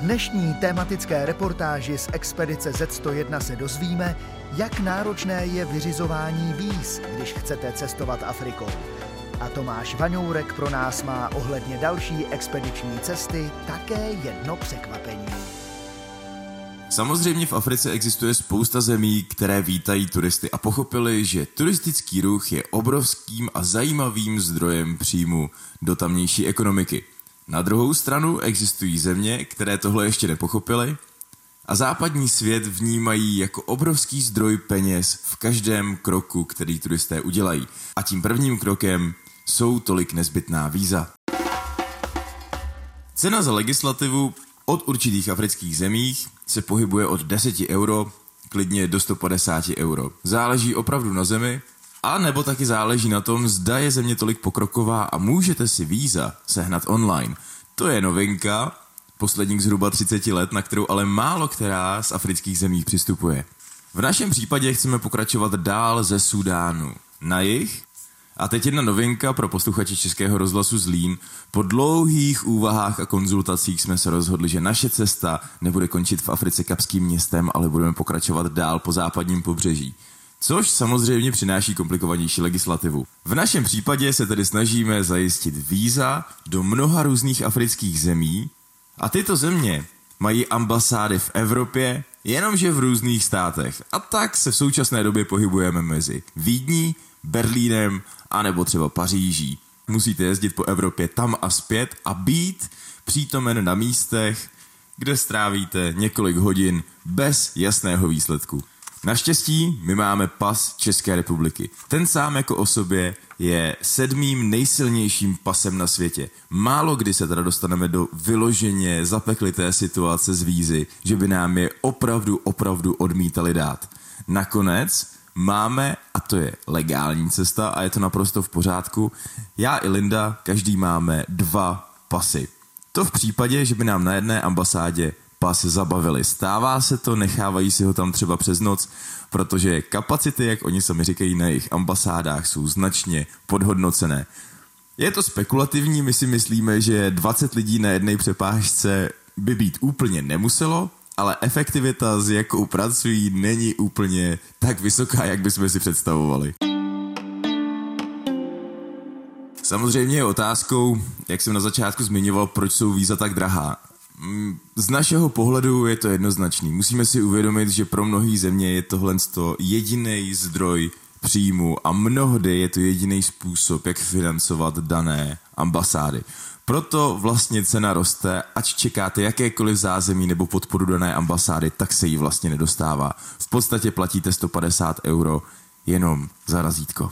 dnešní tematické reportáži z expedice Z101 se dozvíme, jak náročné je vyřizování víz, když chcete cestovat Afrikou. A Tomáš Vaňourek pro nás má ohledně další expediční cesty také jedno překvapení. Samozřejmě v Africe existuje spousta zemí, které vítají turisty a pochopili, že turistický ruch je obrovským a zajímavým zdrojem příjmu do tamnější ekonomiky. Na druhou stranu existují země, které tohle ještě nepochopily a západní svět vnímají jako obrovský zdroj peněz v každém kroku, který turisté udělají. A tím prvním krokem jsou tolik nezbytná víza. Cena za legislativu od určitých afrických zemích se pohybuje od 10 euro klidně do 150 euro. Záleží opravdu na zemi, a nebo taky záleží na tom, zda je země tolik pokroková a můžete si víza sehnat online. To je novinka posledních zhruba 30 let, na kterou ale málo která z afrických zemí přistupuje. V našem případě chceme pokračovat dál ze Sudánu. Na jih a teď jedna novinka pro posluchače Českého rozhlasu Zlín. Po dlouhých úvahách a konzultacích jsme se rozhodli, že naše cesta nebude končit v Africe kapským městem, ale budeme pokračovat dál po západním pobřeží. Což samozřejmě přináší komplikovanější legislativu. V našem případě se tedy snažíme zajistit víza do mnoha různých afrických zemí a tyto země mají ambasády v Evropě, jenomže v různých státech. A tak se v současné době pohybujeme mezi Vídní, Berlínem a nebo třeba Paříží. Musíte jezdit po Evropě tam a zpět a být přítomen na místech, kde strávíte několik hodin bez jasného výsledku. Naštěstí my máme pas České republiky. Ten sám jako o sobě je sedmým nejsilnějším pasem na světě. Málo kdy se teda dostaneme do vyloženě zapeklité situace z vízy, že by nám je opravdu, opravdu odmítali dát. Nakonec máme, a to je legální cesta a je to naprosto v pořádku, já i Linda, každý máme dva pasy. To v případě, že by nám na jedné ambasádě pas zabavili. Stává se to, nechávají si ho tam třeba přes noc, protože kapacity, jak oni sami říkají, na jejich ambasádách jsou značně podhodnocené. Je to spekulativní, my si myslíme, že 20 lidí na jedné přepážce by být úplně nemuselo, ale efektivita, s jakou pracují, není úplně tak vysoká, jak bychom si představovali. Samozřejmě je otázkou, jak jsem na začátku zmiňoval, proč jsou víza tak drahá. Z našeho pohledu je to jednoznačný. Musíme si uvědomit, že pro mnohé země je tohle jediný zdroj příjmu a mnohdy je to jediný způsob, jak financovat dané ambasády. Proto vlastně cena roste, ať čekáte jakékoliv zázemí nebo podporu dané ambasády, tak se jí vlastně nedostává. V podstatě platíte 150 euro jenom za razítko.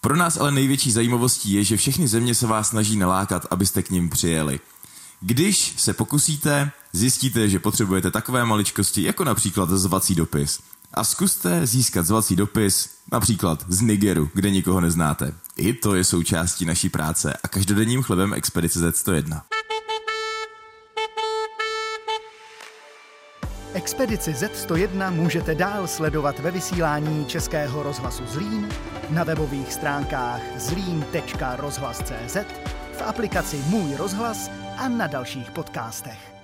Pro nás ale největší zajímavostí je, že všechny země se vás snaží nalákat, abyste k ním přijeli. Když se pokusíte, zjistíte, že potřebujete takové maličkosti, jako například zvací dopis. A zkuste získat zvací dopis například z Nigeru, kde nikoho neznáte. I to je součástí naší práce a každodenním chlebem Expedice Z101. Expedici Z101 můžete dál sledovat ve vysílání Českého rozhlasu Zlín, na webových stránkách zlín.rozhlas.cz, v aplikaci Můj rozhlas a na dalších podcastech.